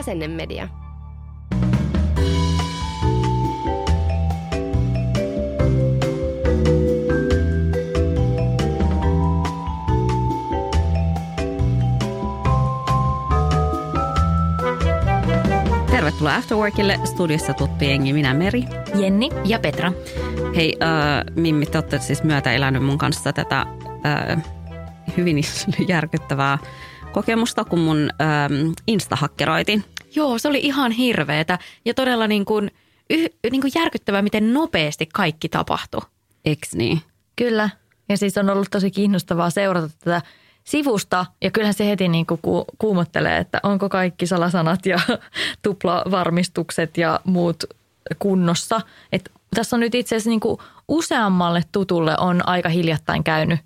Asennemedia. Tervetuloa Afterworkille. Studiossa tuttu jengi, minä Meri. Jenni. Ja Petra. Hei, äh, Mimmi, te olette siis myötä elänyt mun kanssa tätä äh, hyvin järkyttävää kokemusta, kun mun äh, Insta hakkeroitiin. Joo, se oli ihan hirveetä ja todella niin kuin, yh, niin kuin järkyttävää, miten nopeasti kaikki tapahtui. Eks niin? Kyllä. Ja siis on ollut tosi kiinnostavaa seurata tätä sivusta. Ja kyllähän se heti niin kuin ku, kuumottelee, että onko kaikki salasanat ja tuplavarmistukset ja muut kunnossa. Et tässä on nyt itse asiassa niin kuin useammalle tutulle on aika hiljattain käynyt.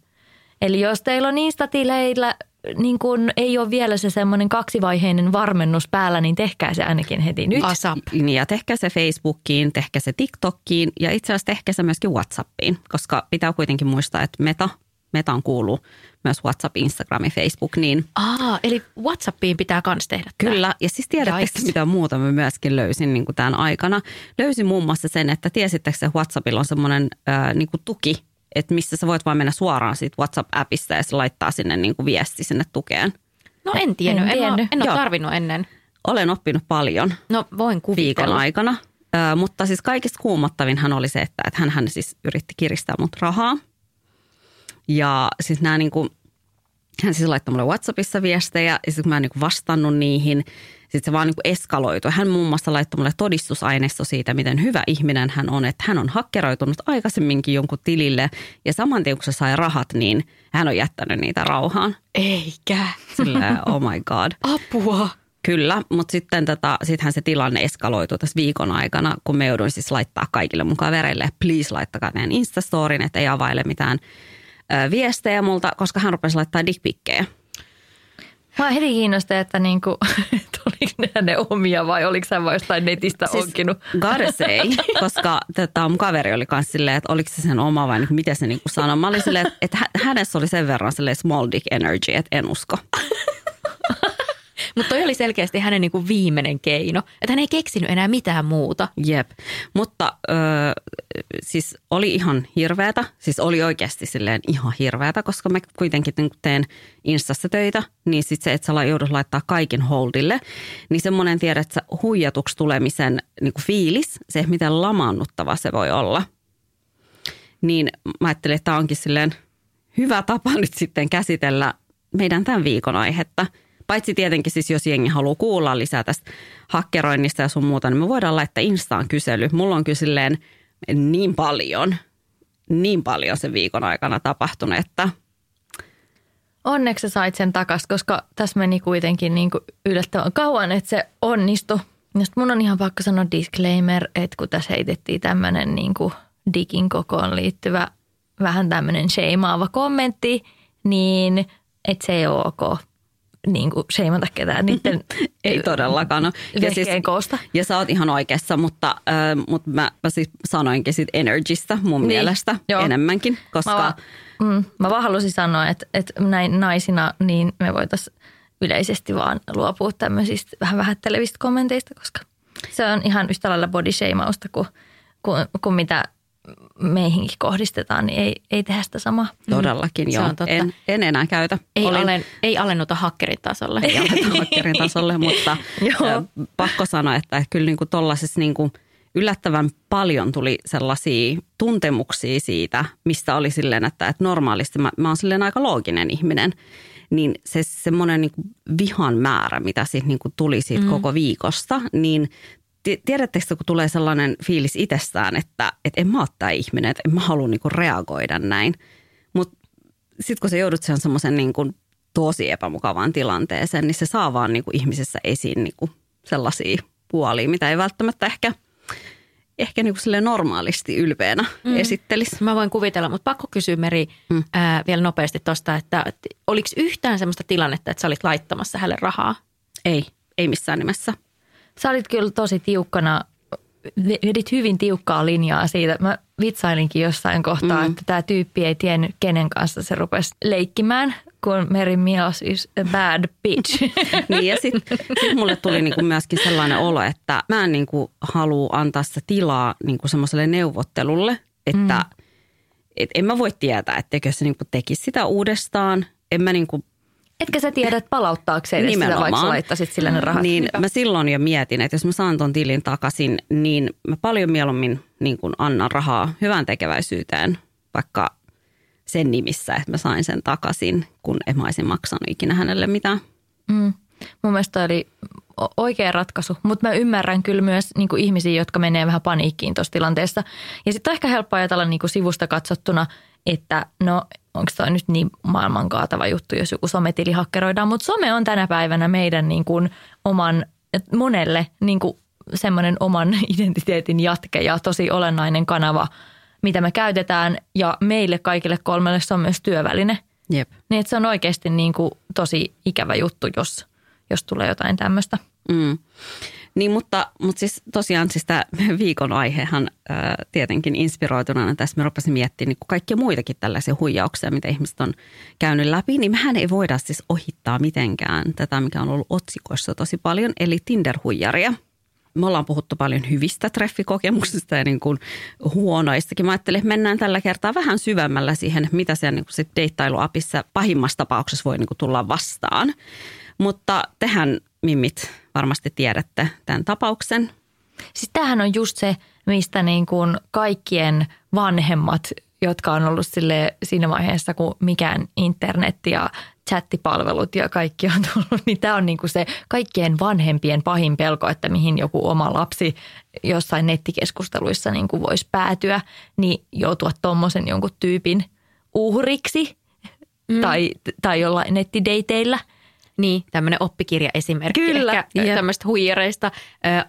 Eli jos teillä on Insta-tileillä niin kun ei ole vielä se semmoinen kaksivaiheinen varmennus päällä, niin tehkää se ainakin heti nyt. ASAP. Ja tehkää se Facebookiin, tehkää se TikTokiin ja itse asiassa tehkää se myöskin Whatsappiin, koska pitää kuitenkin muistaa, että meta, metaan kuuluu myös WhatsApp, Instagram ja Facebook, niin Aa, eli Whatsappiin pitää kans tehdä tää. Kyllä, ja siis tiedättekö mitä muuta mä myöskin löysin niin kuin tämän aikana? Löysin muun muassa sen, että tiesittekö se WhatsAppilla on semmoinen ää, niin kuin tuki, että missä sä voit vaan mennä suoraan siitä WhatsApp-appista ja se laittaa sinne niin kuin viesti sinne tukeen. No en tiennyt, En en, en, ole, tiennyt. en ole Joo. tarvinnut ennen. Olen oppinut paljon No voin kuvitella. viikon aikana, ää, mutta siis kaikista kuumottavinhan oli se, että, että hän, hän siis yritti kiristää mut rahaa. Ja siis nämä niin kuin, hän siis laittoi mulle WhatsAppissa viestejä ja sitten mä en niin kuin vastannut niihin. Sitten se vaan niin kuin eskaloitui. Hän muun muassa laittoi mulle todistusaineisto siitä, miten hyvä ihminen hän on. Että hän on hakkeroitunut aikaisemminkin jonkun tilille ja saman tien kun se sai rahat, niin hän on jättänyt niitä rauhaan. Eikä. Silleen, oh my god. Apua. Kyllä, mutta sitten tota, sittenhän se tilanne eskaloitui tässä viikon aikana, kun me jouduin siis laittaa kaikille mun kavereille, please laittakaa meidän Instastorin, että ei availe mitään ö, viestejä multa, koska hän rupesi laittaa dickpikkejä. Mä heti kiinnostaa, että niinku, että oliko ne hänen omia vai oliko hän vaan jostain netistä siis, onkinut. say, koska tota, mun kaveri oli kanssa silleen, että oliko se sen oma vai niin, miten se niin sanoi. Mä olin silleen, että, että hä- hänessä oli sen verran silleen small dick energy, että en usko. Mutta toi oli selkeästi hänen niinku viimeinen keino. Että hän ei keksinyt enää mitään muuta. Jep, mutta ö, siis oli ihan hirveätä, siis oli oikeasti silleen ihan hirveätä, koska mä kuitenkin niin teen Instassa töitä, niin sitten se, että sä joudut laittaa kaiken holdille, niin semmoinen tiedät, että huijatuksi tulemisen niin fiilis, se miten lamaannuttava se voi olla, niin mä ajattelin, että tämä onkin silleen hyvä tapa nyt sitten käsitellä meidän tämän viikon aihetta. Paitsi tietenkin siis, jos jengi haluaa kuulla lisää tästä hakkeroinnista ja sun muuta, niin me voidaan laittaa Instaan kysely. Mulla on kyllä niin paljon, niin paljon sen viikon aikana tapahtunut, että Onneksi sä sait sen takas, koska tässä meni kuitenkin niinku yllättävän kauan, että se onnistui. Ja mun on ihan pakko sanoa disclaimer, että kun tässä heitettiin tämmöinen niinku digin kokoon liittyvä vähän tämmöinen sheimaava kommentti, niin että se ei ole ok niin kuin sheimata ketään niiden ei todellakaan ole. vehkeen koosta. ja sä oot ihan oikeassa, mutta, äh, mutta mä, mä siis sanoinkin siitä energistä mun Niin, mielestä joo. enemmänkin, koska Mä, vaan, mm, mä vaan halusin sanoa, että, että näin naisina niin me voitaisiin yleisesti vaan luopua tämmöisistä vähän vähättelevistä kommenteista, koska se on ihan yhtä lailla body shameausta kuin, kuin, kuin mitä meihinkin kohdistetaan, niin ei, ei tehdä sitä samaa. todellakin se joo, en, en enää käytä. Ei, Olin- alen, ei alennuta hakkerin tasolle. ei aleta hakkerin tasolle, mutta Joo. pakko sanoa, että kyllä niin kuin tollaisessa niin kuin yllättävän paljon tuli sellaisia tuntemuksia siitä, mistä oli silleen, että, että normaalisti mä, mä oon silleen aika looginen ihminen. Niin se semmoinen niin vihan määrä, mitä siitä niin kuin tuli siitä mm. koko viikosta, niin tiedättekö, kun tulee sellainen fiilis itsestään, että, että en mä ole tämä ihminen, että en mä halua niinku reagoida näin. Mutta sitten kun sä joudut sen semmoisen niinku tosi epämukavaan tilanteeseen, niin se saa vaan niinku ihmisessä esiin niinku sellaisia puolia, mitä ei välttämättä ehkä, ehkä niinku sille normaalisti ylpeänä mm. esittelisi. Mä voin kuvitella, mutta pakko kysyä Meri mm. ää, vielä nopeasti tuosta, että, että oliko yhtään semmoista tilannetta, että sä olit laittamassa hänelle rahaa? Ei, ei missään nimessä. Sä olit kyllä tosi tiukkana, vedit hyvin tiukkaa linjaa siitä. Mä vitsailinkin jossain kohtaa, mm. että tämä tyyppi ei tiennyt, kenen kanssa se rupesi leikkimään, kun Mary Mills is a bad bitch. niin ja sitten sit mulle tuli niinku myöskin sellainen olo, että mä en niinku halua antaa sitä tilaa niinku semmoiselle neuvottelulle, että mm. et en mä voi tietää, etteikö se niinku tekisi sitä uudestaan. En mä niinku Etkä sä tiedä, että palauttaako se edes sitä, vaikka laittaisit sille ne rahat. Niin mä silloin jo mietin, että jos mä saan ton tilin takaisin, niin mä paljon mieluummin niin kuin annan rahaa hyvän tekeväisyyteen, vaikka sen nimissä, että mä sain sen takaisin, kun en mä olisin maksanut ikinä hänelle mitään. Mm. Mun mielestä oli oikea ratkaisu, mutta mä ymmärrän kyllä myös niin ihmisiä, jotka menee vähän paniikkiin tuossa tilanteessa. Ja sitten on ehkä helppo ajatella niin sivusta katsottuna, että no onko toi nyt niin maailman kaatava juttu, jos joku sometili hakkeroidaan. Mutta some on tänä päivänä meidän niin kuin oman, monelle niin kuin semmoinen oman identiteetin jatke ja tosi olennainen kanava, mitä me käytetään. Ja meille kaikille kolmelle se on myös työväline. Jep. Niin että se on oikeasti niin kuin tosi ikävä juttu, jos, jos tulee jotain tämmöistä. Mm. Niin, mutta, mutta siis tosiaan siis tämä viikon aihehan ää, tietenkin inspiroituneena tässä me rupesin miettimään niin kaikkia muitakin tällaisia huijauksia, mitä ihmiset on käynyt läpi, niin mehän ei voida siis ohittaa mitenkään tätä, mikä on ollut otsikoissa tosi paljon, eli Tinder-huijaria. Me ollaan puhuttu paljon hyvistä treffikokemuksista ja niin kuin huonoistakin. Mä ajattelin, että mennään tällä kertaa vähän syvemmällä siihen, mitä siellä niin deittailuapissa pahimmassa tapauksessa voi niin kuin tulla vastaan. Mutta tehän, Mimmit, varmasti tiedätte tämän tapauksen. Siis tämähän on just se, mistä niin kuin kaikkien vanhemmat, jotka on ollut sille siinä vaiheessa, kun mikään internet ja chattipalvelut ja kaikki on tullut, niin tämä on niin kuin se kaikkien vanhempien pahin pelko, että mihin joku oma lapsi jossain nettikeskusteluissa niin kuin voisi päätyä, niin joutua tuommoisen jonkun tyypin uhriksi mm. tai, tai jollain nettideiteillä – niin, tämmöinen oppikirja esimerkki. Kyllä. Ehkä tämmöistä huijareista.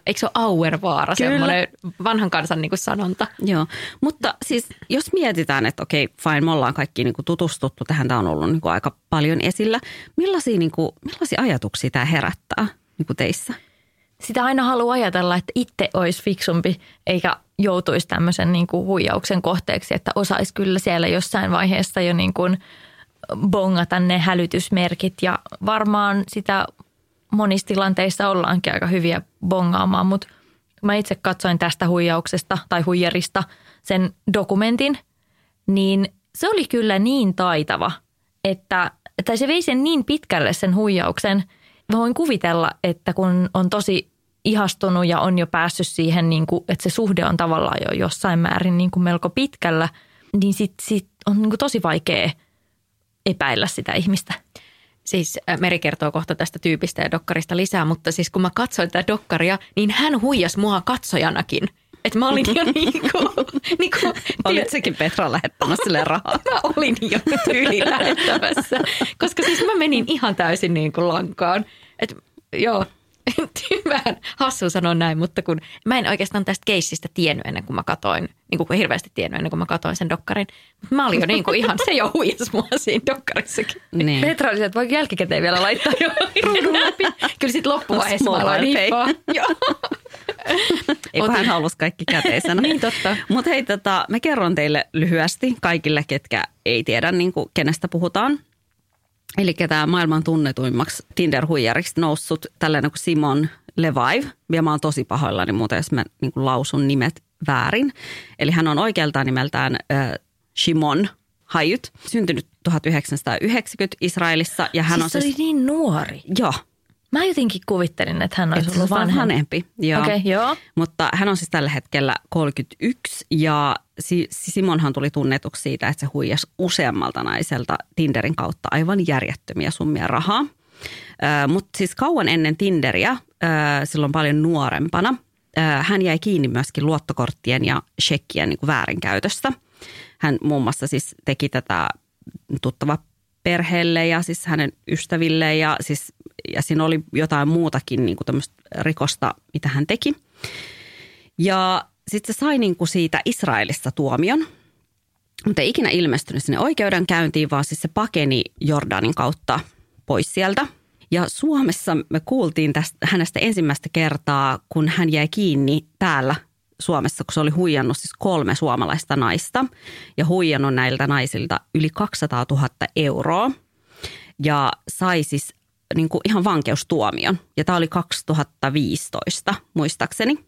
Eikö se ole Auervaara, Kyllä. semmoinen vanhan kansan niin kuin sanonta? Joo, mutta siis jos mietitään, että okei, fine, me ollaan kaikki niin kuin tutustuttu tähän, tämä on ollut niin kuin aika paljon esillä. Millaisia, niin kuin, millaisia ajatuksia tämä herättää niin kuin teissä? Sitä aina haluaa ajatella, että itse olisi fiksumpi eikä joutuisi tämmöisen niin kuin huijauksen kohteeksi, että osaisi kyllä siellä jossain vaiheessa jo niin kuin – bongata ne hälytysmerkit ja varmaan sitä monissa tilanteissa ollaankin aika hyviä bongaamaan, mutta mä itse katsoin tästä huijauksesta tai huijarista sen dokumentin, niin se oli kyllä niin taitava, että tai se vei sen niin pitkälle sen huijauksen. Mä voin kuvitella, että kun on tosi ihastunut ja on jo päässyt siihen, niin kuin, että se suhde on tavallaan jo jossain määrin niin kuin melko pitkällä, niin sit, sit on niin kuin tosi vaikea – epäillä sitä ihmistä. Siis Meri kertoo kohta tästä tyypistä ja dokkarista lisää, mutta siis kun mä katsoin tätä dokkaria, niin hän huijas mua katsojanakin. Että mä olin jo niinku... niinku Olit sekin Petra lähettämässä sille rahaa? Mä olin jo tyyli lähettämässä, koska siis mä menin ihan täysin niin kuin lankaan. Et, joo, vähän hassu sanoa näin, mutta kun mä en oikeastaan tästä keissistä tiennyt ennen kuin mä katoin, niin kuin hirveästi tiennyt ennen kuin mä katoin sen dokkarin. Mä olin jo niin kuin ihan, se jo huijas mua siinä dokkarissakin. Niin. Petra oli että voiko jälkikäteen vielä laittaa jo ruudun läpi. Kyllä sitten loppuvaiheessa mä aloin hiippaa. Hän halusi kaikki käteisenä. niin totta. Mutta hei, tota, mä kerron teille lyhyesti kaikille, ketkä ei tiedä, niin kuin, kenestä puhutaan. Eli tämä maailman tunnetuimmaksi Tinder-huijariksi noussut tällainen kuin Simon Levaiv. Ja mä oon tosi pahoillani muuten, jos mä niin kuin lausun nimet väärin. Eli hän on oikealtaan nimeltään äh, Shimon Hayut, syntynyt 1990 Israelissa. Ja hän siis on se siis... oli niin nuori. Joo, Mä jotenkin kuvittelin, että hän olisi ollut vanhempi. vanhempi. Joo. Okay, joo. Mutta hän on siis tällä hetkellä 31 ja Simonhan tuli tunnetuksi siitä, että se huijasi useammalta naiselta Tinderin kautta aivan järjettömiä summia rahaa. Mutta siis kauan ennen Tinderiä, silloin paljon nuorempana, hän jäi kiinni myöskin luottokorttien ja shekkien niin väärinkäytöstä. Hän muun muassa siis teki tätä tuttava perheelle ja siis hänen ystäville ja, siis, ja siinä oli jotain muutakin niin kuin tämmöistä rikosta, mitä hän teki. Ja sitten se sai niin kuin siitä Israelista tuomion, mutta ei ikinä ilmestynyt sinne oikeudenkäyntiin, vaan siis se pakeni Jordanin kautta pois sieltä. Ja Suomessa me kuultiin tästä, hänestä ensimmäistä kertaa, kun hän jäi kiinni täällä Suomessa, kun se oli huijannut siis kolme suomalaista naista ja huijannut näiltä naisilta yli 200 000 euroa. Ja sai siis niin kuin ihan vankeustuomion. Ja tämä oli 2015 muistaakseni.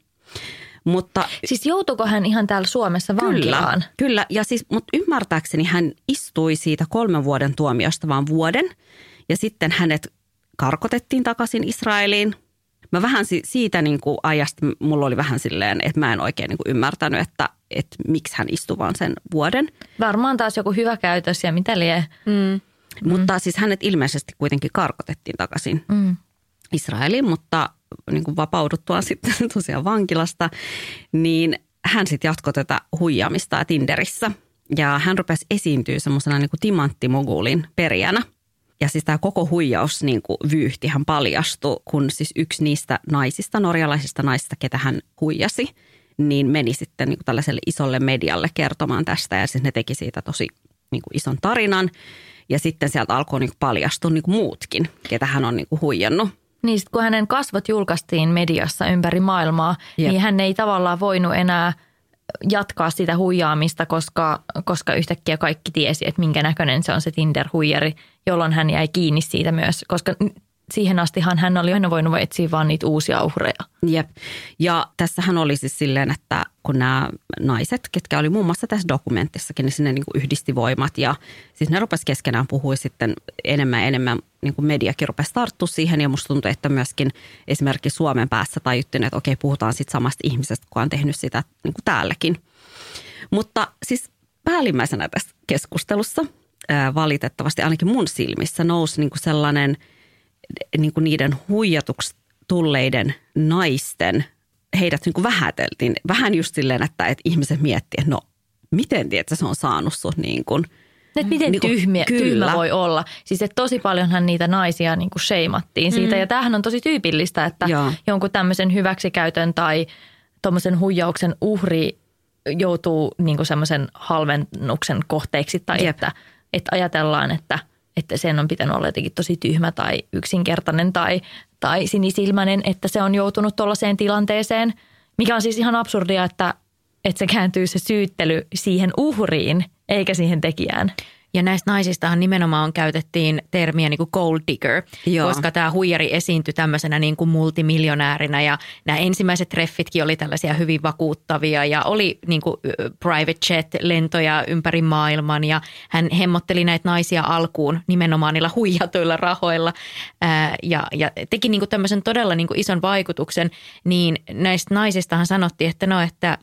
Mutta Siis joutuiko hän ihan täällä Suomessa vankilaan? Kyllä, kyllä. Ja siis, mutta ymmärtääkseni hän istui siitä kolmen vuoden tuomiosta vaan vuoden. Ja sitten hänet karkotettiin takaisin Israeliin. Mä vähän siitä niin kuin ajasta, mulla oli vähän silleen, että mä en oikein niin kuin ymmärtänyt, että, että miksi hän istui vaan sen vuoden. Varmaan taas joku hyvä käytös ja mitä lie. Mm. Mutta siis hänet ilmeisesti kuitenkin karkotettiin takaisin mm. Israeliin, mutta niin kuin vapauduttua sitten tosiaan vankilasta, niin hän sitten jatkoi tätä huijaamista Tinderissä. Ja hän rupesi esiintyä semmoisena niin kuin timanttimogulin perijänä. Ja siis tämä koko huijaus niin kuin vyyhtihän paljastui, kun siis yksi niistä naisista, norjalaisista naisista, ketä hän huijasi, niin meni sitten niin kuin tällaiselle isolle medialle kertomaan tästä. Ja siis ne teki siitä tosi niin kuin ison tarinan. Ja sitten sieltä alkoi niin kuin paljastua niin kuin muutkin, ketä hän on niin kuin huijannut. Niin kun hänen kasvot julkaistiin mediassa ympäri maailmaa, Jep. niin hän ei tavallaan voinut enää jatkaa sitä huijaamista, koska, koska yhtäkkiä kaikki tiesi, että minkä näköinen se on se Tinder-huijari, jolloin hän jäi kiinni siitä myös, koska siihen astihan hän oli aina voinut etsiä vaan niitä uusia uhreja. Jep. Ja tässähän oli siis silleen, että kun nämä naiset, ketkä oli muun muassa tässä dokumentissakin, niin sinne niin kuin yhdisti voimat ja siis ne rupesi keskenään puhua sitten enemmän ja enemmän, niin kuin mediakin rupesi tarttua siihen ja musta tuntui, että myöskin esimerkiksi Suomen päässä tajuttiin, että okei puhutaan sitten samasta ihmisestä, kun on tehnyt sitä niin kuin täälläkin. Mutta siis päällimmäisenä tässä keskustelussa valitettavasti ainakin mun silmissä nousi niin kuin sellainen – niin kuin niiden huijatuksi tulleiden naisten, heidät niin kuin vähäteltiin. Vähän just silleen, että, että ihmiset miettii, että no miten tiedät, se on saanut sut niin kuin – että miten niin kuin, tyhmiä, tyhmä voi olla. Siis että tosi paljonhan niitä naisia niin kuin sheimattiin siitä. Mm. Ja tämähän on tosi tyypillistä, että Joo. jonkun tämmöisen hyväksikäytön tai tuommoisen huijauksen uhri joutuu niin kuin semmoisen halvennuksen kohteeksi. Tai että, että ajatellaan, että – että sen on pitänyt olla jotenkin tosi tyhmä tai yksinkertainen tai, tai sinisilmäinen, että se on joutunut tuollaiseen tilanteeseen, mikä on siis ihan absurdia, että, että se kääntyy se syyttely siihen uhriin eikä siihen tekijään. Ja näistä naisistahan nimenomaan käytettiin termiä niin kuin gold digger, Joo. koska tämä huijari esiintyi tämmöisenä niin kuin multimiljonäärinä ja nämä ensimmäiset treffitkin oli tällaisia hyvin vakuuttavia ja oli niin kuin private jet-lentoja ympäri maailman ja hän hemmotteli näitä naisia alkuun nimenomaan niillä huijatuilla rahoilla ää, ja, ja teki niin kuin tämmöisen todella niin kuin ison vaikutuksen, niin näistä naisistahan sanottiin, että no, että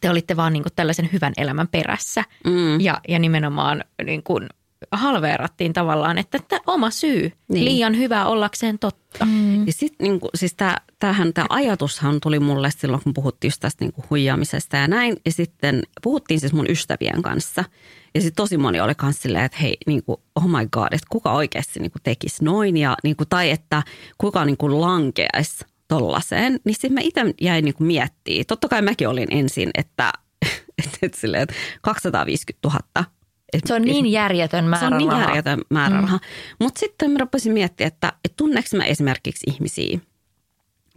te olitte vaan niin kuin tällaisen hyvän elämän perässä. Mm. Ja, ja nimenomaan niin kuin halveerattiin tavallaan, että tämä oma syy, niin. liian hyvä ollakseen totta. Mm. Ja sit, niin kuin, siis tää, tämähän, tämä ajatushan tuli mulle silloin, kun puhuttiin just tästä niin kuin huijaamisesta ja näin. Ja sitten puhuttiin siis mun ystävien kanssa. Ja sitten tosi moni oli myös silleen, että hei, niin kuin, oh my god, että kuka oikeasti niin kuin tekisi noin. Ja, niin kuin, tai että kuka niin kuin lankeaisi tollaiseen, niin sitten mä itse jäin niin miettimään. Totta kai mäkin olin ensin, että, että, että, silleen, että 250 000 et, se on niin järjetön määrä Se on niin järjetön määrä mm. Mutta sitten mä rupesin miettimään, että, että tunneeko mä esimerkiksi ihmisiä,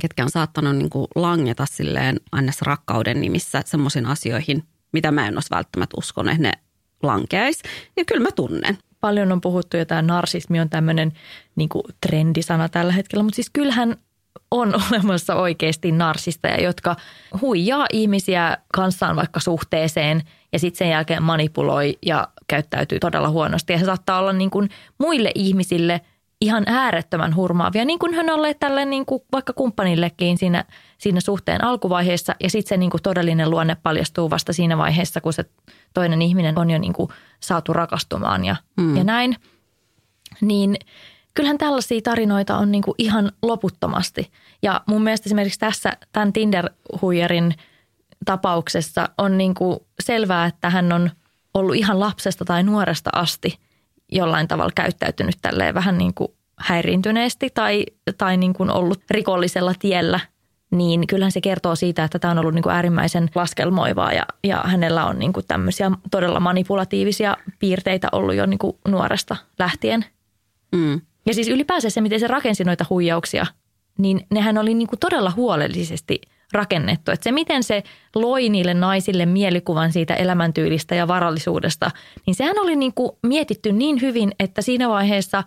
ketkä on saattanut niin kuin langeta silleen aina rakkauden nimissä semmoisiin asioihin, mitä mä en olisi välttämättä uskonut, että ne lankeaisi. Ja kyllä mä tunnen. Paljon on puhuttu, että narsismi on tämmöinen niin trendisana tällä hetkellä, mutta siis kyllähän on olemassa oikeasti narsisteja, jotka huijaa ihmisiä kanssaan vaikka suhteeseen ja sitten sen jälkeen manipuloi ja käyttäytyy todella huonosti. Ja se saattaa olla niin kuin muille ihmisille ihan äärettömän hurmaavia, niin kuin hän olleet tälle niin kuin vaikka kumppanillekin siinä, siinä suhteen alkuvaiheessa. Ja sitten se niin kuin todellinen luonne paljastuu vasta siinä vaiheessa, kun se toinen ihminen on jo niin kuin saatu rakastumaan ja, hmm. ja näin. Niin kyllähän tällaisia tarinoita on niin kuin ihan loputtomasti. Ja mun mielestä esimerkiksi tässä tämän Tinder-huijarin tapauksessa on niin kuin selvää, että hän on ollut ihan lapsesta tai nuoresta asti jollain tavalla käyttäytynyt tälleen vähän niin kuin häiriintyneesti tai, tai niin kuin ollut rikollisella tiellä – niin kyllähän se kertoo siitä, että tämä on ollut niin kuin äärimmäisen laskelmoivaa ja, ja hänellä on niin kuin tämmöisiä todella manipulatiivisia piirteitä ollut jo niin kuin nuoresta lähtien. Mm. Ja siis ylipäänsä se, miten se rakensi noita huijauksia, niin nehän oli niin kuin todella huolellisesti rakennettu. Että se, miten se loi niille naisille mielikuvan siitä elämäntyylistä ja varallisuudesta, niin sehän oli niin kuin mietitty niin hyvin, että siinä vaiheessa,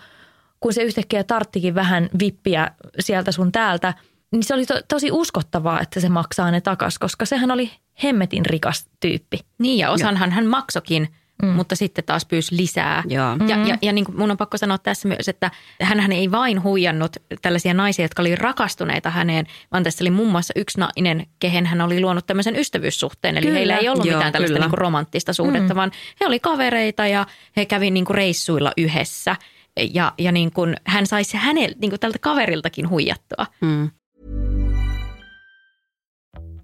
kun se yhtäkkiä tarttikin vähän vippiä sieltä sun täältä – niin se oli to, tosi uskottavaa, että se maksaa ne takas, koska sehän oli hemmetin rikas tyyppi. Niin ja osanhan hän maksokin, mm. mutta sitten taas pyysi lisää. Ja, ja, ja, ja niin kuin mun on pakko sanoa tässä myös, että hän ei vain huijannut tällaisia naisia, jotka oli rakastuneita häneen, vaan tässä oli muun muassa yksi nainen, kehen hän oli luonut tämmöisen ystävyyssuhteen. Eli kyllä. heillä ei ollut Joo, mitään tällaista niin kuin romanttista suhdetta, mm. vaan he oli kavereita ja he kävi niin kuin reissuilla yhdessä. Ja, ja niin kuin hän saisi häneltä, niin kuin tältä kaveriltakin huijattua. Mm.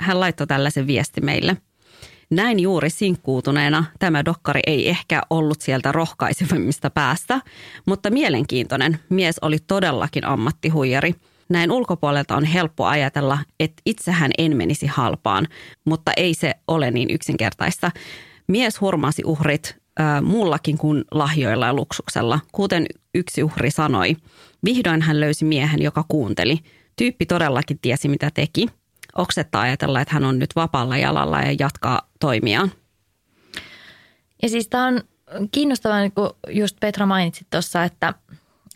Hän laittoi tällaisen viesti meille. Näin juuri sinkkuutuneena tämä dokkari ei ehkä ollut sieltä rohkaisevimmista päästä, mutta mielenkiintoinen. Mies oli todellakin ammattihuijari. Näin ulkopuolelta on helppo ajatella, että itsehän en menisi halpaan, mutta ei se ole niin yksinkertaista. Mies hurmasi uhrit äh, muullakin kuin lahjoilla ja luksuksella. Kuten yksi uhri sanoi, vihdoin hän löysi miehen, joka kuunteli. Tyyppi todellakin tiesi, mitä teki – oksetta ajatella, että hän on nyt vapaalla jalalla ja jatkaa toimiaan. Ja siis tämä on kiinnostavaa, niin kuin just Petra mainitsi tuossa, että,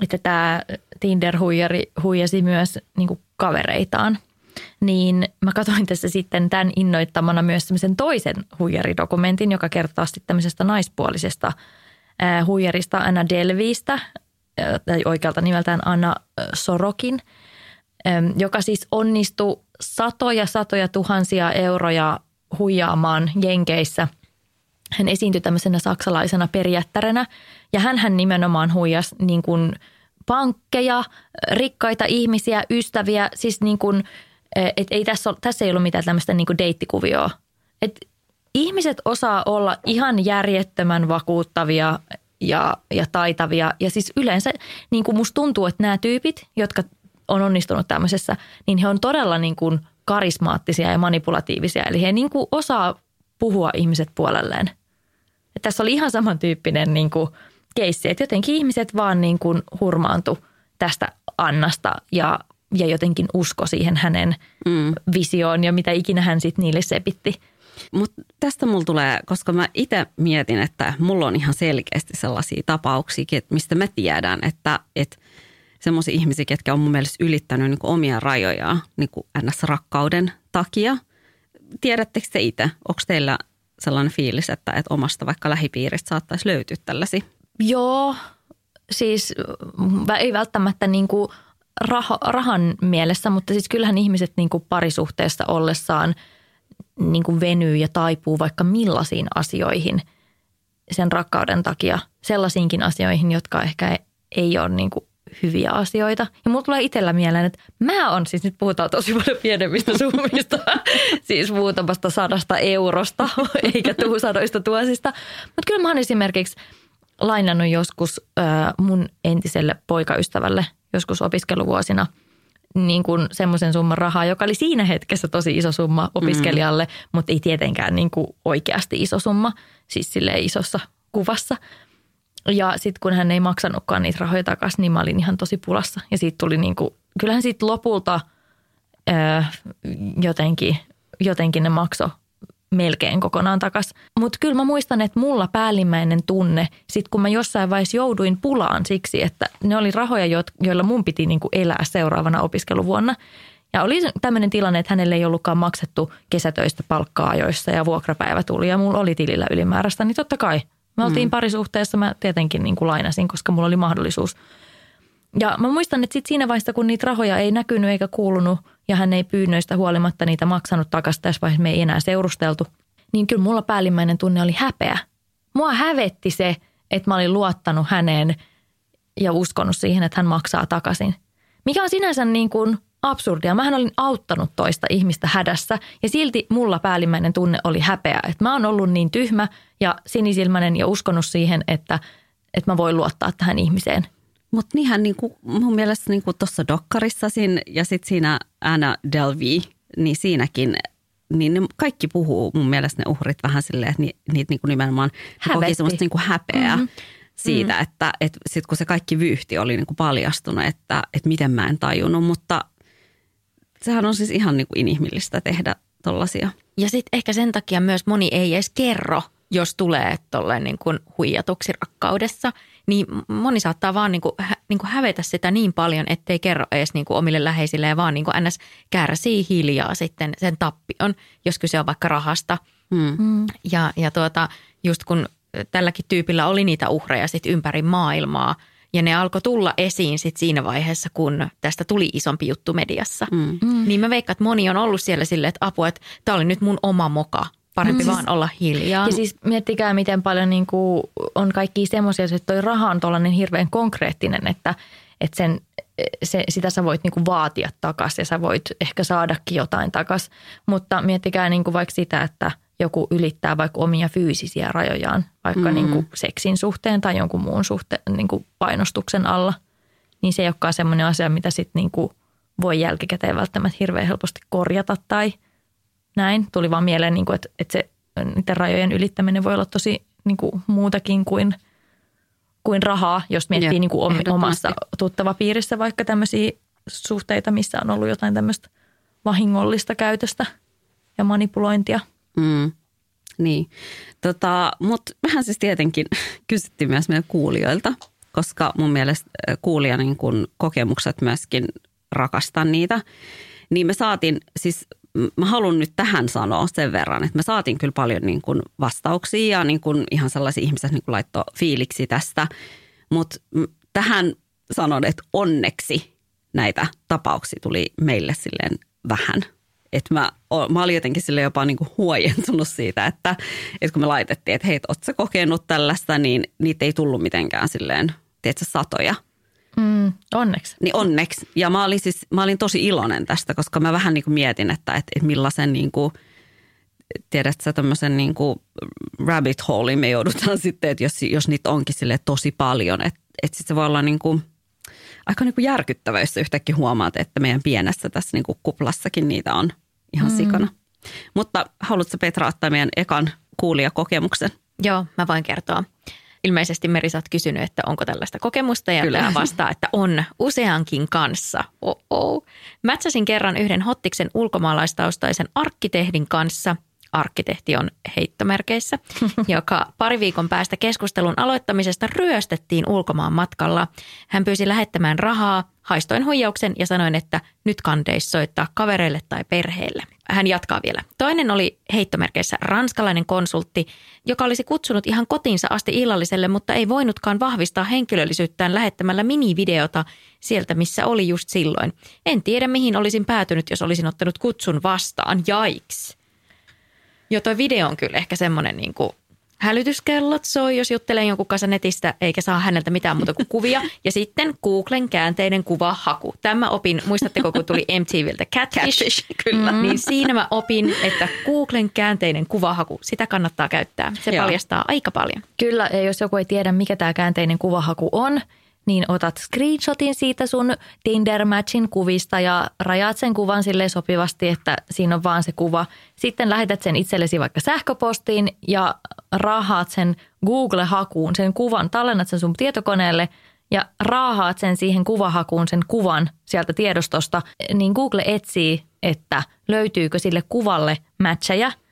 että tämä Tinder-huijari huijasi myös niin kuin kavereitaan. Niin mä katsoin tässä sitten tämän innoittamana myös semmoisen toisen huijaridokumentin, joka kertoo sitten tämmöisestä naispuolisesta huijarista Anna Delvistä, tai oikealta nimeltään Anna Sorokin, joka siis onnistui satoja satoja tuhansia euroja huijaamaan Jenkeissä. Hän esiintyi tämmöisenä saksalaisena perijättäränä ja hän nimenomaan huijasi niin kuin pankkeja, rikkaita ihmisiä, ystäviä, siis niin kuin, et ei tässä, tässä ei ollut mitään tämmöistä niin kuin deittikuvioa. Et ihmiset osaa olla ihan järjettömän vakuuttavia ja, ja taitavia. Ja siis yleensä niin kuin musta tuntuu, että nämä tyypit, jotka on onnistunut tämmöisessä, niin he on todella niin kuin karismaattisia ja manipulatiivisia. Eli he niin kuin osaa puhua ihmiset puolelleen. Et tässä oli ihan samantyyppinen niin kuin keissi, että jotenkin ihmiset vaan niin kuin hurmaantu tästä Annasta ja, ja jotenkin usko siihen hänen mm. visioon ja mitä ikinä hän sitten niille sepitti. Mutta tästä mulla tulee, koska mä itse mietin, että mulla on ihan selkeästi sellaisia tapauksia, mistä mä tiedän, että, että – semmoisia ihmisiä, ketkä on mun mielestä ylittänyt niin kuin omia rajojaan niin kuin NS-rakkauden takia. Tiedättekö te itse, onko teillä sellainen fiilis, että, että omasta vaikka lähipiiristä saattaisi löytyä tällaisia? Joo, siis ei välttämättä niin kuin rah- rahan mielessä, mutta siis kyllähän ihmiset niin kuin parisuhteessa ollessaan niin kuin venyy ja taipuu vaikka millaisiin asioihin sen rakkauden takia. Sellaisiinkin asioihin, jotka ehkä ei ole niin kuin hyviä asioita. Ja mulla tulee itsellä mieleen, että mä on, siis nyt puhutaan tosi paljon pienemmistä summista, siis muutamasta sadasta eurosta, eikä tuu sadoista tuosista. Mutta kyllä mä oon esimerkiksi lainannut joskus äh, mun entiselle poikaystävälle joskus opiskeluvuosina niin kuin semmoisen summan rahaa, joka oli siinä hetkessä tosi iso summa opiskelijalle, mm. mutta ei tietenkään niin kuin oikeasti iso summa, siis sille isossa kuvassa. Ja sitten kun hän ei maksanutkaan niitä rahoja takaisin, niin mä olin ihan tosi pulassa. Ja siitä tuli niin kuin, kyllähän siitä lopulta öö, jotenkin, jotenkin ne makso melkein kokonaan takas. Mutta kyllä mä muistan, että mulla päällimmäinen tunne, sit kun mä jossain vaiheessa jouduin pulaan siksi, että ne oli rahoja, joilla mun piti niinku elää seuraavana opiskeluvuonna. Ja oli tämmöinen tilanne, että hänelle ei ollutkaan maksettu kesätöistä palkkaa ajoissa ja vuokrapäivä tuli ja mulla oli tilillä ylimääräistä, niin totta kai. Me oltiin mm. parisuhteessa, mä tietenkin niin kuin lainasin, koska mulla oli mahdollisuus. Ja mä muistan, että sit siinä vaiheessa, kun niitä rahoja ei näkynyt eikä kuulunut – ja hän ei pyynnöistä huolimatta niitä maksanut takaisin tässä vaiheessa, me ei enää seurusteltu, niin kyllä mulla päällimmäinen tunne oli häpeä. Mua hävetti se, että mä olin luottanut häneen ja uskonut siihen, että hän maksaa takaisin. Mikä on sinänsä niin kuin absurdia. Mähän olin auttanut toista ihmistä hädässä ja silti mulla päällimmäinen tunne oli häpeä. Että mä oon ollut niin tyhmä ja sinisilmäinen ja uskonut siihen, että, että mä voin luottaa tähän ihmiseen – mutta niinhän niinku, mun mielestä niinku tuossa Dokkarissa siinä, ja sitten siinä Anna Delvey, niin siinäkin niin ne kaikki puhuu mun mielestä ne uhrit vähän silleen, että ni, niitä niinku nimenomaan koki semmoista niinku häpeää mm-hmm. siitä, mm-hmm. että et sitten kun se kaikki vyyhti oli niinku paljastunut, että et miten mä en tajunnut, mutta sehän on siis ihan niinku inhimillistä tehdä tollasia. Ja sitten ehkä sen takia myös moni ei edes kerro, jos tulee tolleen niin kuin huijatuksi rakkaudessa – niin moni saattaa vaan niin kuin, hä, niin kuin hävetä sitä niin paljon, ettei kerro edes niin kuin omille läheisilleen, vaan niin kuin ns. kärsii hiljaa sitten sen tappion, jos kyse on vaikka rahasta. Hmm. hmm. Ja, ja tuota, just kun tälläkin tyypillä oli niitä uhreja sit ympäri maailmaa, ja ne alkoi tulla esiin sit siinä vaiheessa, kun tästä tuli isompi juttu mediassa. Mm. Niin mä veikkaan, että moni on ollut siellä silleen, että apua, että tämä oli nyt mun oma moka parempi mm. vaan olla hiljaa. Ja siis miettikää, miten paljon niin kuin on kaikki semmoisia, että toi raha on tuollainen hirveän konkreettinen, että, että sen, se, sitä sä voit niin kuin vaatia takaisin ja sä voit ehkä saadakin jotain takaisin. Mutta miettikää niin kuin vaikka sitä, että joku ylittää vaikka omia fyysisiä rajojaan, vaikka mm. niin kuin seksin suhteen tai jonkun muun suhteen niin kuin painostuksen alla. Niin se ei olekaan semmoinen asia, mitä sitten niin kuin voi jälkikäteen välttämättä hirveän helposti korjata tai – näin. Tuli vaan mieleen, niin kuin, että, että se, niiden rajojen ylittäminen voi olla tosi niin kuin, muutakin kuin, kuin rahaa, jos miettii Jep, niin kuin omassa tuttava piirissä vaikka tämmöisiä suhteita, missä on ollut jotain tämmöistä vahingollista käytöstä ja manipulointia. Mm. Niin, tota, mutta vähän siis tietenkin kysyttiin myös meidän kuulijoilta, koska mun mielestä kuulija niin kun kokemukset myöskin rakastan niitä. Niin me saatiin siis mä haluan nyt tähän sanoa sen verran, että me saatiin kyllä paljon niin kuin vastauksia ja niin kuin ihan sellaisia ihmisiä niin laittoi fiiliksi tästä. Mutta tähän sanon, että onneksi näitä tapauksia tuli meille silleen vähän. Että mä, mä olin jotenkin sille jopa niin kuin huojentunut siitä, että, että kun me laitettiin, että hei, ootko kokenut tällaista, niin niitä ei tullut mitenkään silleen, tiedätkö, satoja – Mm, onneksi. Niin onneksi. Ja mä olin, siis, mä olin tosi iloinen tästä, koska mä vähän niin kuin mietin, että, että, että millaisen niin kuin, tiedät sä tämmöisen niin kuin rabbit hole me joudutaan sitten, että jos, jos niitä onkin sille tosi paljon, että, että sitten se voi olla niin kuin, aika niin kuin järkyttävä, jos yhtäkkiä huomaat, että meidän pienessä tässä niin kuin kuplassakin niitä on ihan mm. sikana. Mutta haluatko Petra ottaa meidän ekan kuulijakokemuksen? Joo, mä voin kertoa. Ilmeisesti Meri, sä oot kysynyt, että onko tällaista kokemusta ja Kyllä. tämä vastaa, että on useankin kanssa. Oh-oh. Mätsäsin kerran yhden Hottiksen ulkomaalaistaustaisen arkkitehdin kanssa – arkkitehti on heittomerkeissä, joka pari viikon päästä keskustelun aloittamisesta ryöstettiin ulkomaan matkalla. Hän pyysi lähettämään rahaa, haistoin huijauksen ja sanoin, että nyt kandeis soittaa kavereille tai perheelle. Hän jatkaa vielä. Toinen oli heittomerkeissä ranskalainen konsultti, joka olisi kutsunut ihan kotiinsa asti illalliselle, mutta ei voinutkaan vahvistaa henkilöllisyyttään lähettämällä minivideota sieltä, missä oli just silloin. En tiedä, mihin olisin päätynyt, jos olisin ottanut kutsun vastaan. Jaiks. Joo, toi video on kyllä ehkä semmoinen niin kuin hälytyskellot soi, jos juttelee jonkun kanssa netistä eikä saa häneltä mitään muuta kuin kuvia. Ja sitten Googlen käänteinen kuvahaku. Tämä opin, muistatteko kun tuli MTVltä Catfish? Catfish kyllä. Mm. Niin siinä mä opin, että Googlen käänteinen kuvahaku, sitä kannattaa käyttää. Se Joo. paljastaa aika paljon. Kyllä, ja jos joku ei tiedä, mikä tämä käänteinen kuvahaku on, niin otat screenshotin siitä sun Tinder-matchin kuvista ja rajaat sen kuvan sille sopivasti, että siinä on vaan se kuva. Sitten lähetät sen itsellesi vaikka sähköpostiin ja rahaat sen Google-hakuun, sen kuvan, tallennat sen sun tietokoneelle ja raahaat sen siihen kuvahakuun, sen kuvan sieltä tiedostosta, niin Google etsii, että löytyykö sille kuvalle matcheja –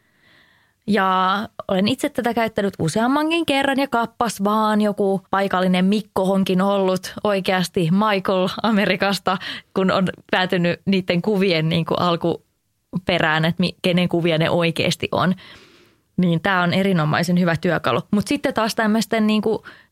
ja olen itse tätä käyttänyt useammankin kerran ja kappas vaan joku paikallinen Mikko onkin ollut oikeasti Michael Amerikasta, kun on päätynyt niiden kuvien niin kuin alkuperään, että kenen kuvia ne oikeasti on. Niin tämä on erinomaisen hyvä työkalu. Mutta sitten taas tämmöisten niin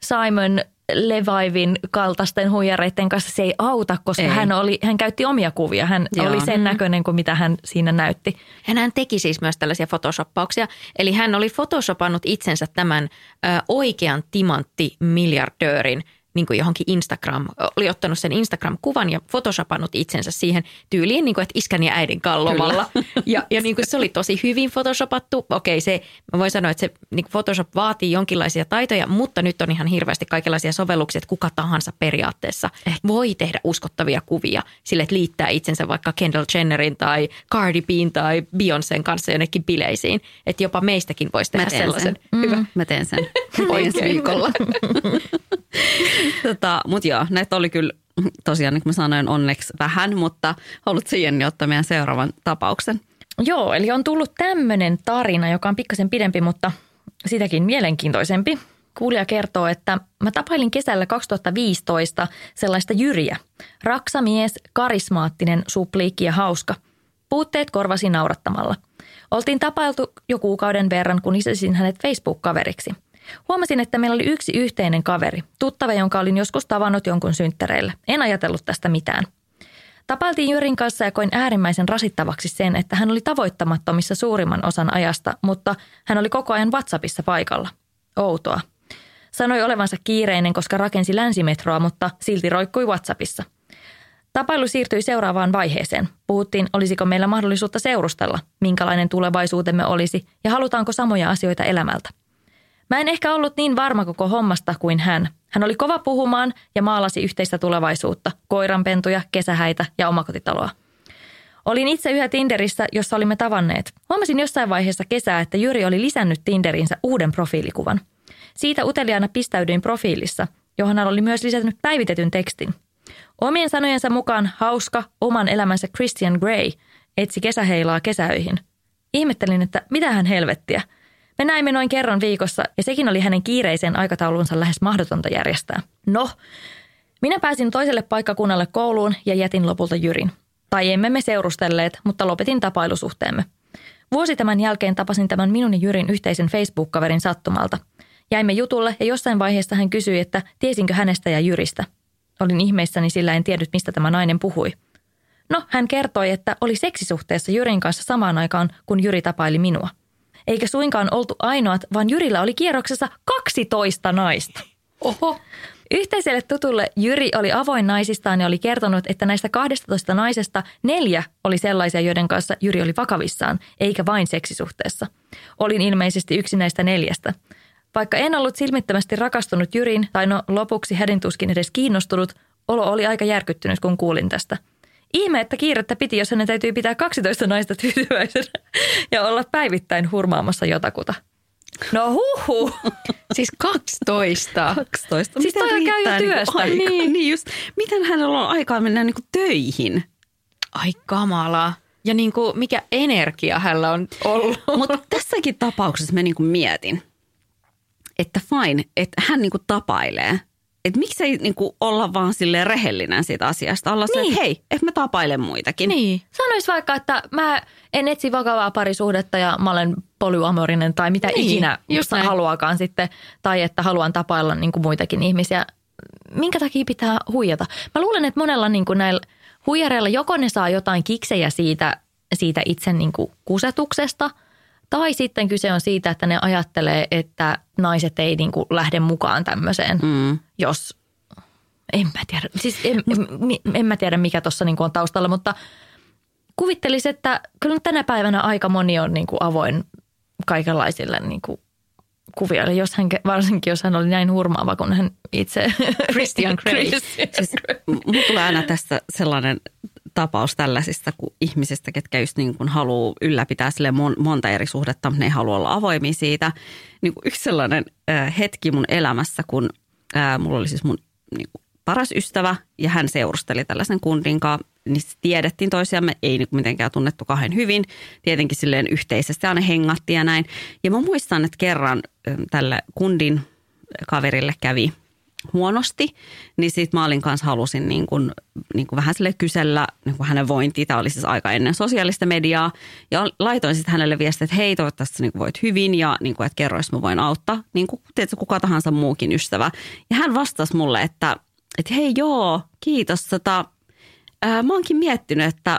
Simon Levaivin kaltaisten huijareiden kanssa se ei auta, koska ei. hän, oli, hän käytti omia kuvia. Hän Joo. oli sen näköinen kuin mitä hän siinä näytti. Hän teki siis myös tällaisia photoshoppauksia. Eli hän oli photoshopannut itsensä tämän ö, oikean timanttimiljardöörin niin kuin johonkin Instagram, oli ottanut sen Instagram-kuvan ja photoshopannut itsensä siihen tyyliin, niin kuin, että iskän ja äidin kallomalla. Ja, ja niin kuin se oli tosi hyvin photoshopattu. Okei, se, mä voin sanoa, että se niin Photoshop vaatii jonkinlaisia taitoja, mutta nyt on ihan hirveästi kaikenlaisia sovelluksia, että kuka tahansa periaatteessa eh. voi tehdä uskottavia kuvia sille, että liittää itsensä vaikka Kendall Jennerin tai Cardi Bean tai Beyoncén kanssa jonnekin bileisiin. Että jopa meistäkin voisi tehdä sellaisen. Sen. Hyvä. Mm, mä teen sen ensi viikolla. tota, Mutta joo, näitä oli kyllä tosiaan, niin kuin mä sanoin, onneksi vähän, mutta haluatko Jenni ottaa meidän seuraavan tapauksen? Joo, eli on tullut tämmöinen tarina, joka on pikkasen pidempi, mutta sitäkin mielenkiintoisempi. Kuulija kertoo, että mä tapailin kesällä 2015 sellaista Jyriä. Raksamies, karismaattinen, supliikki ja hauska. Puutteet korvasin naurattamalla. Oltiin tapailtu jo kuukauden verran, kun lisäsin hänet Facebook-kaveriksi – Huomasin, että meillä oli yksi yhteinen kaveri, tuttava, jonka olin joskus tavannut jonkun synttäreillä. En ajatellut tästä mitään. Tapailtiin Jyrin kanssa ja koin äärimmäisen rasittavaksi sen, että hän oli tavoittamattomissa suurimman osan ajasta, mutta hän oli koko ajan WhatsAppissa paikalla. Outoa. Sanoi olevansa kiireinen, koska rakensi länsimetroa, mutta silti roikkui WhatsAppissa. Tapailu siirtyi seuraavaan vaiheeseen. Puhuttiin, olisiko meillä mahdollisuutta seurustella, minkälainen tulevaisuutemme olisi ja halutaanko samoja asioita elämältä – Mä en ehkä ollut niin varma koko hommasta kuin hän. Hän oli kova puhumaan ja maalasi yhteistä tulevaisuutta, koiranpentuja, kesähäitä ja omakotitaloa. Olin itse yhä Tinderissä, jossa olimme tavanneet. Huomasin jossain vaiheessa kesää, että Jyri oli lisännyt Tinderinsä uuden profiilikuvan. Siitä uteliaana pistäydyin profiilissa, johon hän oli myös lisännyt päivitetyn tekstin. Omien sanojensa mukaan hauska, oman elämänsä Christian Grey etsi kesäheilaa kesäöihin. Ihmettelin, että mitä hän helvettiä – me näimme noin kerran viikossa ja sekin oli hänen kiireiseen aikataulunsa lähes mahdotonta järjestää. No, minä pääsin toiselle paikkakunnalle kouluun ja jätin lopulta Jyrin. Tai emme me seurustelleet, mutta lopetin tapailusuhteemme. Vuosi tämän jälkeen tapasin tämän minun ja Jyrin yhteisen Facebook-kaverin sattumalta. Jäimme jutulle ja jossain vaiheessa hän kysyi, että tiesinkö hänestä ja Jyristä. Olin ihmeissäni, sillä en tiennyt, mistä tämä nainen puhui. No, hän kertoi, että oli seksisuhteessa Jyrin kanssa samaan aikaan, kun Jyri tapaili minua – eikä suinkaan oltu ainoat, vaan Jyrillä oli kierroksessa 12 naista. Oho. Yhteiselle tutulle Jyri oli avoin naisistaan ja oli kertonut, että näistä 12 naisesta neljä oli sellaisia, joiden kanssa Jyri oli vakavissaan, eikä vain seksisuhteessa. Olin ilmeisesti yksi näistä neljästä. Vaikka en ollut silmittömästi rakastunut Jyrin, tai no lopuksi hädintuskin edes kiinnostunut, olo oli aika järkyttynyt, kun kuulin tästä – Ihme, että kiirettä piti, jos hänen täytyy pitää 12 naista tyytyväisenä ja olla päivittäin hurmaamassa jotakuta. No huhu. Siis 12. 12. Siis toi käy jo niinku työstä. Niin, niin, niin just. Miten hänellä on aikaa mennä niin kuin töihin? Ai kamala. Ja niin kuin, mikä energia hänellä on ollut. Mutta tässäkin tapauksessa mä niin kuin mietin, että fine, että hän niin kuin tapailee – että miksei niinku olla vaan sille rehellinen siitä asiasta. Olla niin. se, että hei, että mä tapailen muitakin. Niin. Sanois vaikka, että mä en etsi vakavaa parisuhdetta ja mä olen polyamorinen tai mitä niin. ikinä just haluakaan sitten. Tai että haluan tapailla niinku muitakin ihmisiä. Minkä takia pitää huijata? Mä luulen, että monella niinku näillä huijareilla joko ne saa jotain kiksejä siitä, siitä itse niinku kusetuksesta – tai sitten kyse on siitä, että ne ajattelee, että naiset ei niin kuin lähde mukaan tämmöiseen, mm. jos en mä tiedä, siis en, en, en mä tiedä mikä tuossa niin on taustalla, mutta kuvittelisin, että kyllä tänä päivänä aika moni on niin kuin avoin kaikenlaisille niin kuin kuvia. Eli jos hän, varsinkin jos hän oli näin hurmaava, kun hän itse... Christian Grey. Christian Siis mulla tulee aina tästä sellainen tapaus tällaisista ihmisistä, ketkä just niin kuin haluaa ylläpitää sille mon, monta eri suhdetta, mutta ne ei halua olla avoimia siitä. Niin kuin yksi sellainen äh, hetki mun elämässä, kun äh, mulla oli siis mun niin kuin paras ystävä ja hän seurusteli tällaisen kundin kanssa, niin tiedettiin toisiamme, ei niin mitenkään tunnettu kahden hyvin. Tietenkin silleen yhteisesti aina hengattiin ja näin. Ja mä muistan, että kerran äh, tälle kundin kaverille kävi huonosti, niin sitten mä olin kanssa halusin niin kuin, niin kuin vähän sille kysellä niin kuin hänen vointia. Tämä oli siis aika ennen sosiaalista mediaa. Ja laitoin sitten hänelle viestiä, että hei toivottavasti niin voit hyvin ja niin kuin, että kerro, jos mä voin auttaa. Niin kuin tiedätkö, kuka tahansa muukin ystävä. Ja hän vastasi mulle, että, että hei joo, kiitos. Tota, ää, mä oonkin miettinyt, että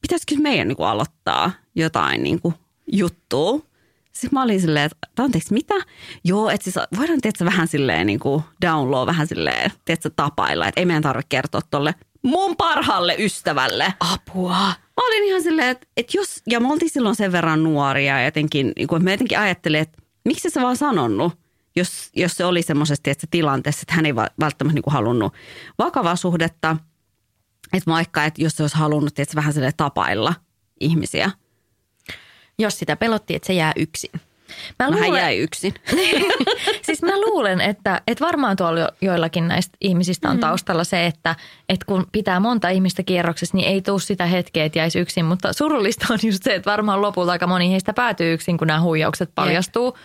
pitäisikö meidän niin aloittaa jotain niin kuin juttua. Sitten mä olin silleen, että anteeksi, mitä? Joo, että siis voidaan tietysti vähän silleen niin kuin download, vähän silleen, tietysti tapailla, että ei meidän tarvitse kertoa tolle mun parhaalle ystävälle. Apua. Mä olin ihan silleen, että, että jos, ja me oltiin silloin sen verran nuoria ja jotenkin, niin kuin, että mä jotenkin ajattelin, että miksi sä vaan sanonut, jos, jos se oli semmoisesti, että se tilanteessa, että hän ei välttämättä niin kuin halunnut vakavaa suhdetta, että vaikka, että jos se olisi halunnut, että vähän silleen tapailla ihmisiä. Jos sitä pelotti, että se jää yksin. Mä luulen, jäi yksin. siis mä luulen, että, että varmaan tuolla jo, joillakin näistä ihmisistä on taustalla se, että, että kun pitää monta ihmistä kierroksessa, niin ei tule sitä hetkeä, että jäisi yksin. Mutta surullista on just se, että varmaan lopulta aika moni heistä päätyy yksin, kun nämä huijaukset paljastuu.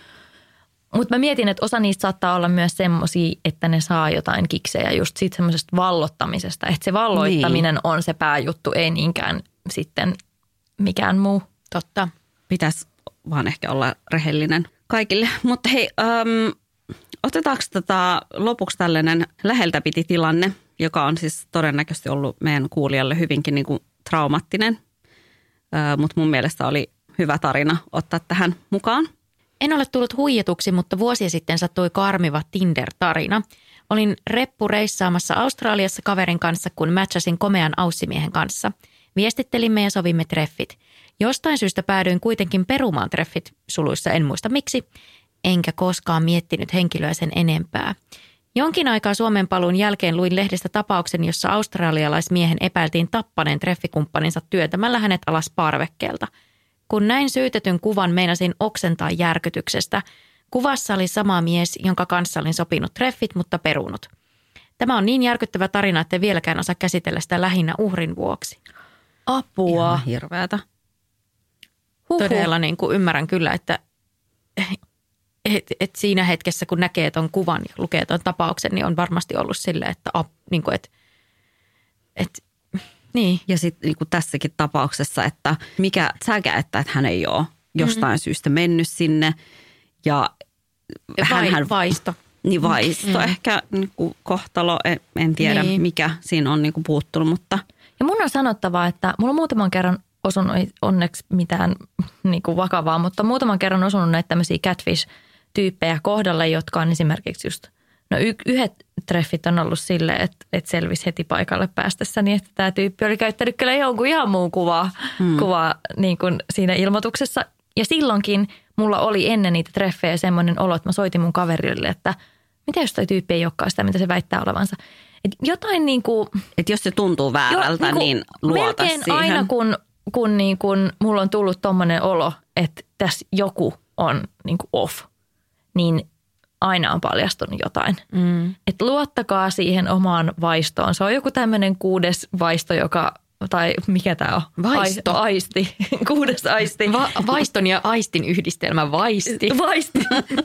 Mutta mä mietin, että osa niistä saattaa olla myös semmoisia, että ne saa jotain kiksejä just siitä semmoisesta vallottamisesta. Että se valloittaminen niin. on se pääjuttu, ei niinkään sitten mikään muu. Totta. Pitäisi vaan ehkä olla rehellinen kaikille. Mutta hei, äm, otetaanko tota lopuksi tällainen läheltä piti tilanne, joka on siis todennäköisesti ollut meidän kuulijalle hyvinkin niin kuin traumaattinen. Mutta mun mielestä oli hyvä tarina ottaa tähän mukaan. En ole tullut huijatuksi, mutta vuosia sitten sattui karmiva Tinder-tarina. Olin reppu reissaamassa Australiassa kaverin kanssa, kun matchasin komean aussimiehen kanssa. Viestittelimme ja sovimme treffit. Jostain syystä päädyin kuitenkin perumaan treffit, suluissa en muista miksi, enkä koskaan miettinyt henkilöä sen enempää. Jonkin aikaa Suomen paluun jälkeen luin lehdestä tapauksen, jossa australialaismiehen epäiltiin tappaneen treffikumppaninsa työntämällä hänet alas parvekkeelta. Kun näin syytetyn kuvan meinasin oksentaa järkytyksestä. Kuvassa oli sama mies, jonka kanssa olin sopinut treffit, mutta perunut. Tämä on niin järkyttävä tarina, että vieläkään osaa käsitellä sitä lähinnä uhrin vuoksi. Apua. Ihan hirveätä. Huhhuh. Todella niin kuin ymmärrän kyllä, että et, et siinä hetkessä, kun näkee tuon kuvan ja lukee tuon tapauksen, niin on varmasti ollut silleen, että, ap, niin kuin, et, et, niin. Ja sitten niin tässäkin tapauksessa, että mikä säkä, että hän ei ole jostain mm-hmm. syystä mennyt sinne. Ja Vai, hänhän, vaisto. niin vaisto mm. ehkä niin kuin kohtalo, en, en tiedä Niin. mikä siinä on niin kuin puuttunut, mutta Ja mun on sanottava, että mulla on muutaman kerran osunut, onneksi mitään niin kuin vakavaa, mutta muutaman kerran osunut näitä tämmöisiä catfish-tyyppejä kohdalle, jotka on esimerkiksi just, no y- yhdet treffit on ollut silleen, että, että selvisi heti paikalle päästessäni, että tämä tyyppi oli käyttänyt kyllä jonkun ihan muun kuvaa, hmm. kuvaa niin kuin siinä ilmoituksessa. Ja silloinkin mulla oli ennen niitä treffejä semmoinen olo, että mä soitin mun kaverille, että mitä jos toi tyyppi ei olekaan sitä, mitä se väittää olevansa. Et jotain niin kuin, että jos se tuntuu väärältä, Joo, niin, niin luota melkein siihen. aina kun, kun, niin kun mulla on tullut tommonen olo, että tässä joku on niin kuin off, niin aina on paljastunut jotain. Mm. Et luottakaa siihen omaan vaistoon. Se on joku tämmöinen kuudes vaisto, joka, tai mikä tämä on? Vaisto. Ai, aisti. kuudes aisti. Va- vaiston ja aistin yhdistelmä vaisti. Vaisti.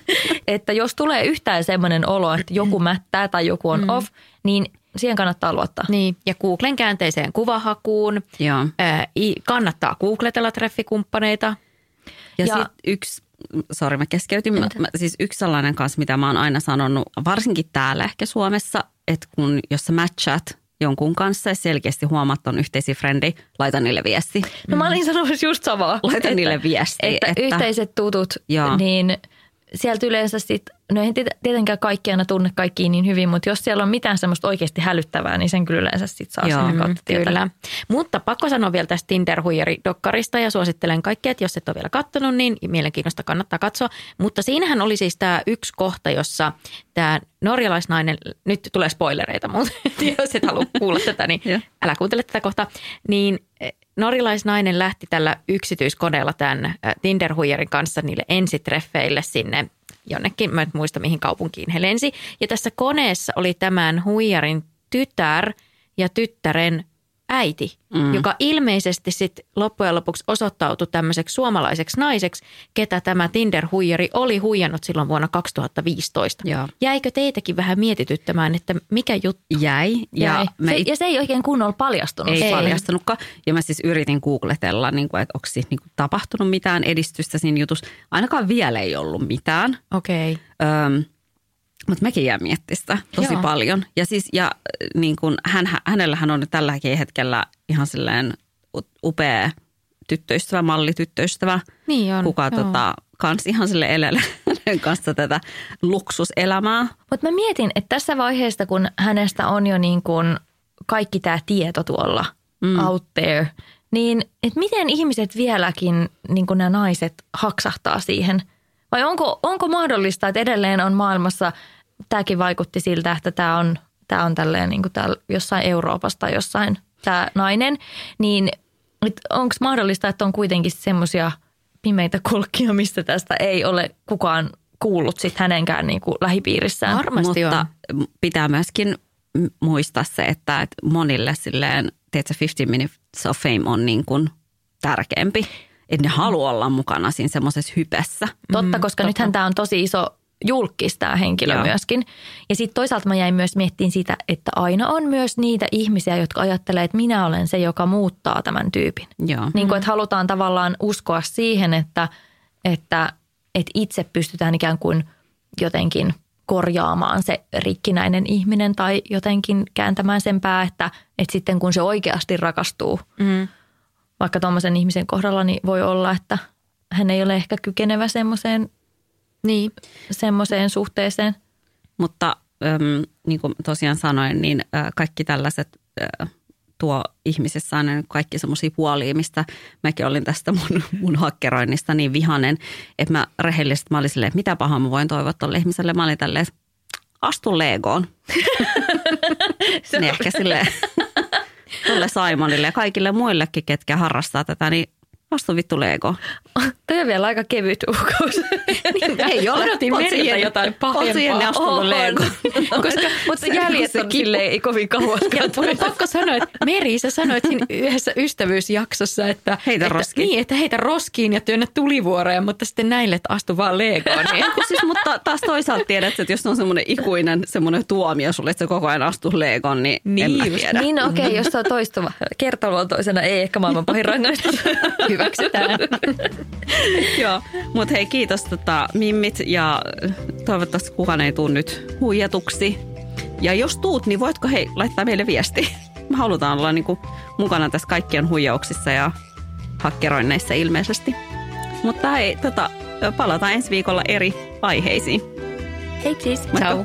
että jos tulee yhtään semmoinen olo, että joku mättää tai joku on mm. off, niin siihen kannattaa luottaa. Niin, ja Googlen käänteiseen kuvahakuun. Joo. Ää, i- kannattaa googletella treffikumppaneita. Ja, Ja- sitten yksi, sori mä keskeytin, mä, mä, siis yksi sellainen kanssa, mitä mä oon aina sanonut, varsinkin täällä ehkä Suomessa, että kun jos sä matchat jonkun kanssa ja selkeästi huomaat, on yhteisiä frendejä, laita niille viesti. No mä olin sanomassa just samaa. Laita että, niille viestiä, Että, että- yhteiset tutut, Joo. niin sieltä yleensä sitten, no ei tietenkään kaikki aina tunne kaikkiin niin hyvin, mutta jos siellä on mitään semmoista oikeasti hälyttävää, niin sen kyllä yleensä sitten saa Joo, sinne kautta tietää. Kyllä. Mutta pakko sanoa vielä tästä tinder dokkarista ja suosittelen kaikkea, että jos et ole vielä katsonut, niin mielenkiinnosta kannattaa katsoa. Mutta siinähän oli siis tämä yksi kohta, jossa tämä norjalaisnainen, nyt tulee spoilereita, mutta jos et halua kuulla tätä, niin älä kuuntele tätä kohtaa, niin norjalaisnainen lähti tällä yksityiskoneella tämän äh, tinder kanssa niille ensitreffeille sinne jonnekin, mä en muista mihin kaupunkiin he lensi. Ja tässä koneessa oli tämän huijarin tytär ja tyttären äiti, mm. joka ilmeisesti sitten loppujen lopuksi osoittautui tämmöiseksi suomalaiseksi naiseksi, ketä tämä Tinder-huijari oli huijannut silloin vuonna 2015. Joo. Jäikö teitäkin vähän mietityttämään, että mikä juttu? Jäi. Ja, Jäi. se, it- ja se ei oikein kunnolla paljastunut. ei, Ei. paljastunutkaan. Ja mä siis yritin googletella, niin kuin, että onko siis niin kuin tapahtunut mitään edistystä siinä jutussa. Ainakaan vielä ei ollut mitään. Okei. Öm, mutta mekin jää miettimään sitä tosi Joo. paljon. Ja siis, ja äh, niin kun hän, hänellähän on tälläkin hetkellä ihan silleen upea tyttöystävä, mallityttöystävä, Niin on, kuka joo. tota, kans ihan sille hänen kanssa tätä luksuselämää. Mutta mä mietin, että tässä vaiheessa, kun hänestä on jo niin kuin kaikki tämä tieto tuolla mm. out there, niin että miten ihmiset vieläkin, niin kuin nämä naiset, haksahtaa siihen? Vai onko, onko mahdollista, että edelleen on maailmassa, tämäkin vaikutti siltä, että tämä on, tämä on tälleen niin kuin täällä jossain Euroopassa tai jossain tämä nainen, niin onko mahdollista, että on kuitenkin semmoisia pimeitä kolkkia, mistä tästä ei ole kukaan kuullut sit hänenkään niin kuin lähipiirissään? Varmasti Mutta on. pitää myöskin muistaa se, että, että monille silleen, tiedätkö, 50 Minutes of Fame on niin kuin tärkeämpi. Että ne haluaa olla mukana siinä semmoisessa hypessä. Totta, koska totta. nythän tämä on tosi iso julkis tämä henkilö Joo. myöskin. Ja sitten toisaalta mä jäin myös miettimään sitä, että aina on myös niitä ihmisiä, jotka ajattelee, että minä olen se, joka muuttaa tämän tyypin. Joo. Niin kuin, että halutaan tavallaan uskoa siihen, että, että, että itse pystytään ikään kuin jotenkin korjaamaan se rikkinäinen ihminen tai jotenkin kääntämään sen pää, että, että sitten kun se oikeasti rakastuu, Mm. vaikka tuommoisen ihmisen kohdalla, niin voi olla, että hän ei ole ehkä kykenevä semmoiseen Niin. semmoiseen suhteeseen. Mutta äm, niin kuin tosiaan sanoin, niin ä, kaikki tällaiset ä, tuo ihmisessä aina kaikki semmoisia puolia, mistä mäkin olin tästä mun, mun hakkeroinnista niin vihanen, että mä rehellisesti mä olin silleen, että mitä pahaa mä voin toivoa tuolle ihmiselle. Mä olin tälleen, astu Legoon. niin ehkä silleen tuolle Simonille ja kaikille muillekin, ketkä harrastaa tätä, niin astu vittu Legoon. Toi on vielä aika kevyt uhkaus. Ei ole. Odotin Meriltä jotain oot siihen pahempaa. astunut On. Legoon. Koska, mutta jäljet on silleen ei kovin kauas. On pakko sanoa, että Meri, sä sanoit siinä yhdessä ystävyysjaksossa, että Heitä että, roskiin. Niin, että heitä roskiin ja työnnä tulivuoreen, mutta sitten näille, että astu vaan Legoon. Niin. Siis, mutta taas toisaalta tiedät, että jos on semmoinen ikuinen semmoinen tuomio sulle, että sä koko ajan astu Legon, niin, Niin en mä just. tiedä. Niin no okei, okay, jos se on toistuva. Kertaluontoisena ei ehkä maailman pahin rangaistus. Hyväksytään. Joo, mutta hei kiitos tota, Mimmit ja toivottavasti kukaan ei tule nyt huijatuksi. Ja jos tuut, niin voitko hei laittaa meille viesti? Me halutaan olla niinku mukana tässä kaikkien huijauksissa ja hakkeroinneissa ilmeisesti. Mutta hei, tota, palataan ensi viikolla eri aiheisiin. Hei siis. Ciao.